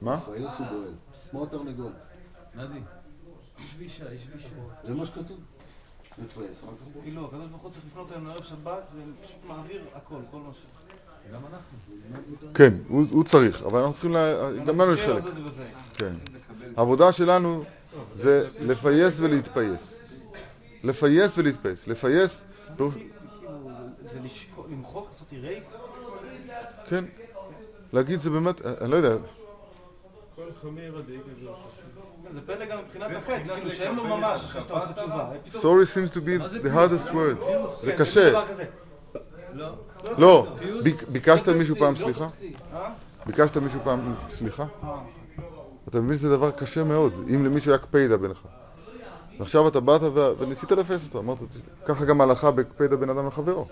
מה. כמו התרנגול. נדי. איש ואישה, איש ואישה. זה מה שכתוב. כאילו, הקדוש ברוך הוא צריך לפנות אלינו ערב שבת, ופשוט מעביר הכל, כל מה ש... כן, הוא, הוא צריך, אבל אנחנו צריכים. גם לנו יש כן, חלק. זה. כן. העבודה שלנו זה לפייס ולהתפייס. לפייס ולהתפייס. לפייס, כאילו, זה- זה לשקול- למחוק, לעשות רייס? כן. להגיד זה באמת, אני לא יודע, כל חמיר הדאיג הזה. זה פלא גם מבחינת החטא, כאילו שאין לו ממש אחרי שאתה עושה תשובה. sorry seems to be the hardest word. זה כן, קשה. דבר כזה. לא. לא, ביק- ביקשת מישהו פעם סליחה? ביקשת מישהו פעם סליחה? אתה מבין שזה דבר קשה מאוד, אם למישהו היה קפידה ביניך. ועכשיו אתה באת וניסית לפייס אותו, אמרת, ככה גם הלכה בקפידה בין אדם לחברו.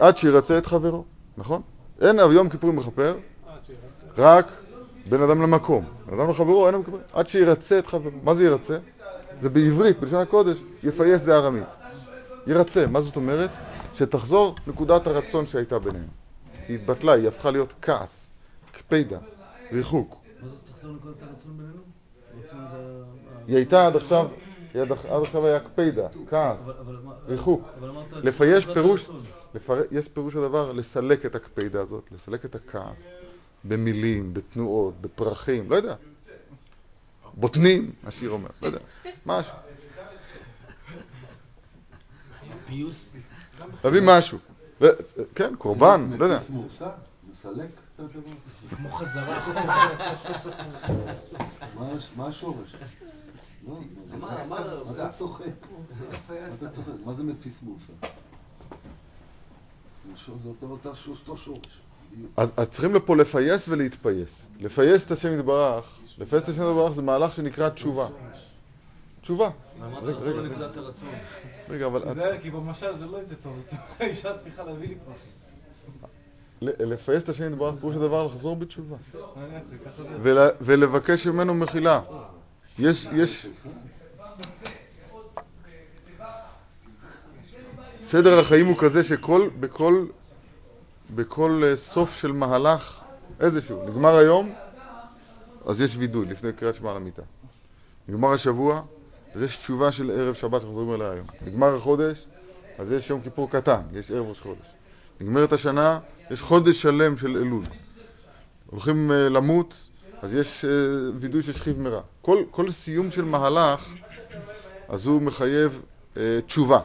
עד, שירצה את חברו, נכון? אין יום כיפורים מכפר, רק בין אדם למקום. בין אדם לחברו אין יום כיפורים, עד שירצה את חברו. מה זה ירצה? זה בעברית, בלשון הקודש, יפייס זה ארמית. ירצה, מה זאת אומרת? שתחזור נקודת הרצון שהייתה ביניהם. היא התבטלה, היא הפכה להיות כעס, קפידה, ריחוק. מה זה תחזור לנקודת הרצון בינינו? היא הייתה עד עכשיו, עד, עכשיו היה קפידה, כעס, ריחוק. לפייס נקודת פירוש. יש פירוש הדבר לסלק את הקפידה הזאת, לסלק את הכעס, במילים, בתנועות, בפרחים, לא יודע. בוטנים, השיר אומר, לא יודע, משהו. פיוס. להביא משהו. כן, קורבן, לא יודע. מסלק הדבר? כמו חזרה. מה- מה השורש? לא, מה- מה מה- מה אתה צוחק? מה אתה צוחק? מה זה מפיס? זה אותו- שורש. אז צריכים לפה לפייס ולהתפייס. לפייס את השם יתברך, לפייס את השם יתברך זה מהלך שנקרא תשובה. תשובה. אמרת רגע, לחזור רגע, לנקודת הרצון. רגע, אבל זה, כי במשל זה לא יצא טוב, האישה צריכה להביא לי לפייס את השם יתברך פירוש הדבר לחזור בתשובה. זה. ול, ולבקש ממנו מחילה. יש, יש... סדר החיים הוא כזה שכל, בכל, בכל אה, סוף של מהלך, איזשהו, נגמר היום, אז יש וידוי לפני קריאת שמע על המיטה. נגמר השבוע, אז יש תשובה של ערב שבת שאנחנו מדברים עליה היום. נגמר החודש, אז יש יום כיפור קטן, יש ערב ראש חודש. נגמרת השנה, יש חודש שלם של אלול. הולכים אה, למות, אז יש אה, וידוי של שכיב מרע. כל, כל סיום של מהלך, אז הוא מחייב אה, תשובה.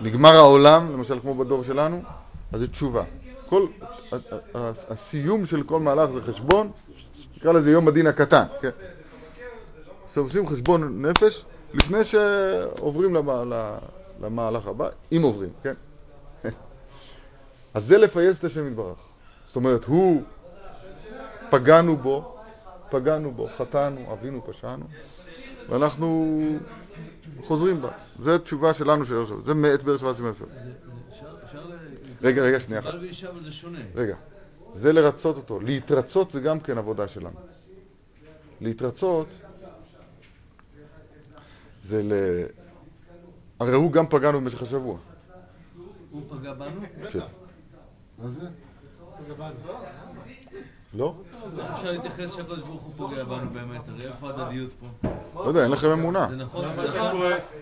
נגמר העולם, למשל כמו בדור שלנו, אז זה תשובה. כל, הסיום של כל מהלך זה חשבון, נקרא לזה יום הדין הקטן, כן? עושים חשבון נפש לפני שעוברים למה, למהלך הבא, אם עוברים, כן? אז זה לפייס את השם יתברך. זאת אומרת, הוא פגענו בו, פגענו בו, חטאנו, אבינו, פשענו, ואנחנו חוזרים בה. זו התשובה שלנו של עכשיו. זה מאת באר שבע סימן ל- רגע, רגע, שנייה אחת. רגע, זה לרצות אותו. להתרצות זה גם כן עבודה שלנו. להתרצות זה ל... הרי הוא גם פגענו במשך השבוע. הוא פגע בנו? כן. מה זה? לא? איך אפשר להתייחס שהקדוש ברוך הוא פוגע בנו באמת? הרי איפה ההדדיות פה? לא יודע, אין לכם אמונה. זה נכון, אתה סליחה. כועס?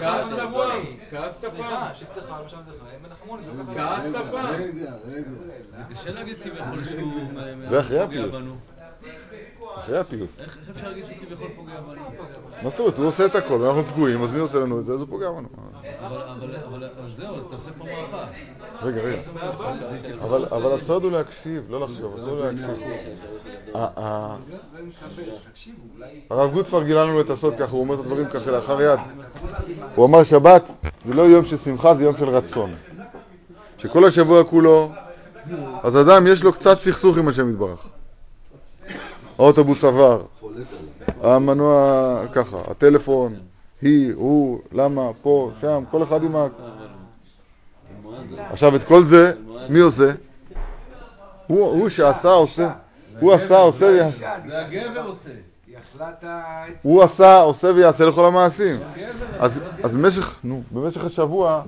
כעסת פעם? כעסת פעם? לא לא. כעסת פעם? זה קשה להגיד כביכול שהוא זה פוגע. בנו. אחרי הפיוס. איך אפשר להגיד שהוא כביכול פוגע בנו? מה זאת אומרת? הוא עושה את הכל, ואנחנו פגועים, אז מי עושה לנו את זה? אז הוא פוגע בנו. אבל- זהו, אז אתה עושה פה מהפך. רגע, רגע. אבל, הסוד הוא להקשיב, לא לחשוב, הסוד הוא להקשיב. ה- ה- הרב גוטפר גילה לנו את הסוד ככה, הוא אומר את הדברים ככה לאחר יד. הוא אמר שבת זה לא יום של שמחה, זה יום של רצון. שכל השבוע כולו, אז אדם יש לו קצת סכסוך עם השם יתברך. האוטובוס עבר, המנוע ככה, הטלפון, היא, הוא, למה, פה, שם, כל אחד עם ה... עכשיו את כל זה, מי עושה? הוא, הוא שעשה, עושה, הוא עשה, עושה, ויעשה. זה הגבר עושה. הוא עשה, עושה ויעשה לכל המעשים. אז, אז במשך, נו, במשך השבוע,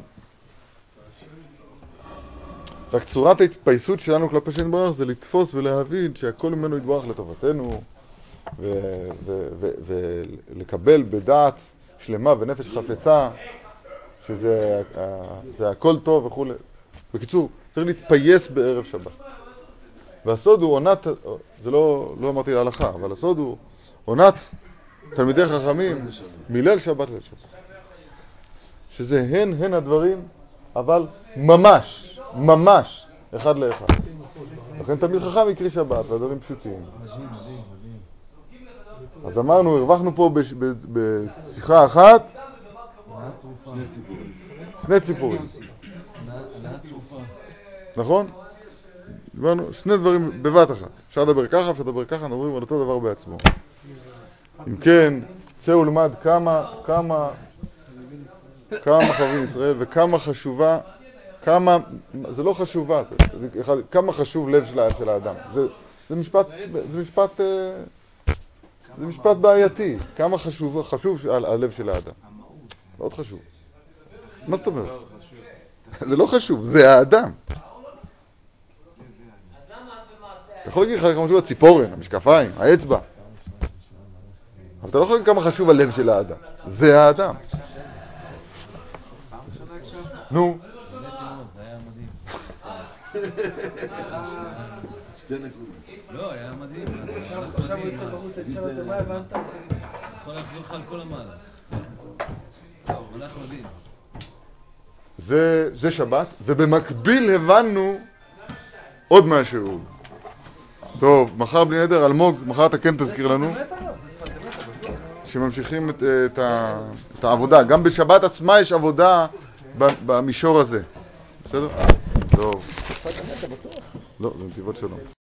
רק צורת ההתפייסות שלנו כלפי שם יתברך זה לתפוס ולהבין שהכל ממנו יתברך לטובתנו ולקבל בדעת שלמה ונפש חפצה שזה הכל טוב וכולי. בקיצור, צריך להתפייס בערב שבת. והסוד הוא עונת, זה לא, לא אמרתי להלכה, אבל הסוד הוא עונת תלמידי חכמים מליל שבת ליל שבת. שזה הן הן הדברים, אבל ממש, ממש, אחד לאחד. לכן תלמיד חכם יקריא שבת, והדברים פשוטים. אז אמרנו, הרווחנו פה בשיחה אחת שני ציפורים. נכון? דיברנו שני דברים בבת אחת. אפשר לדבר ככה, אפשר לדבר ככה, מדברים על אותו דבר בעצמו. אם כן, צא ולמד כמה, כמה, כמה חברים ישראל וכמה חשובה, כמה, זה לא חשובה, כמה חשוב לב של, האדם. זה, משפט, זה משפט, אה, זה משפט בעייתי. כמה חשוב, חשוב הלב של האדם. מאוד חשוב. מה זאת אומרת? זה לא חשוב, זה האדם. אתה יכול להגיד לך כמה חשוב הציפורן, המשקפיים, האצבע. אבל אתה לא יכול להגיד כמה חשוב הלב של האדם. זה האדם. נו, באמת מאוד, זה היה מדהים. שתי נקודות. לא, היה מדהים. עכשיו הוא יוצא בחוץ, אני אשאל אותו, מה הבנת? יכול להחזיר לך על כל המהלך. מהלך מדהים. זה, זה שבת, ובמקביל הבנו עוד משהו. טוב, מחר בלי נדר, אלמוג, מחר אתה כן תזכיר לנו שממשיכים את, את, ה, את העבודה. גם בשבת עצמה יש עבודה במישור הזה. בסדר? טוב. לא, זה נתיבות שלום.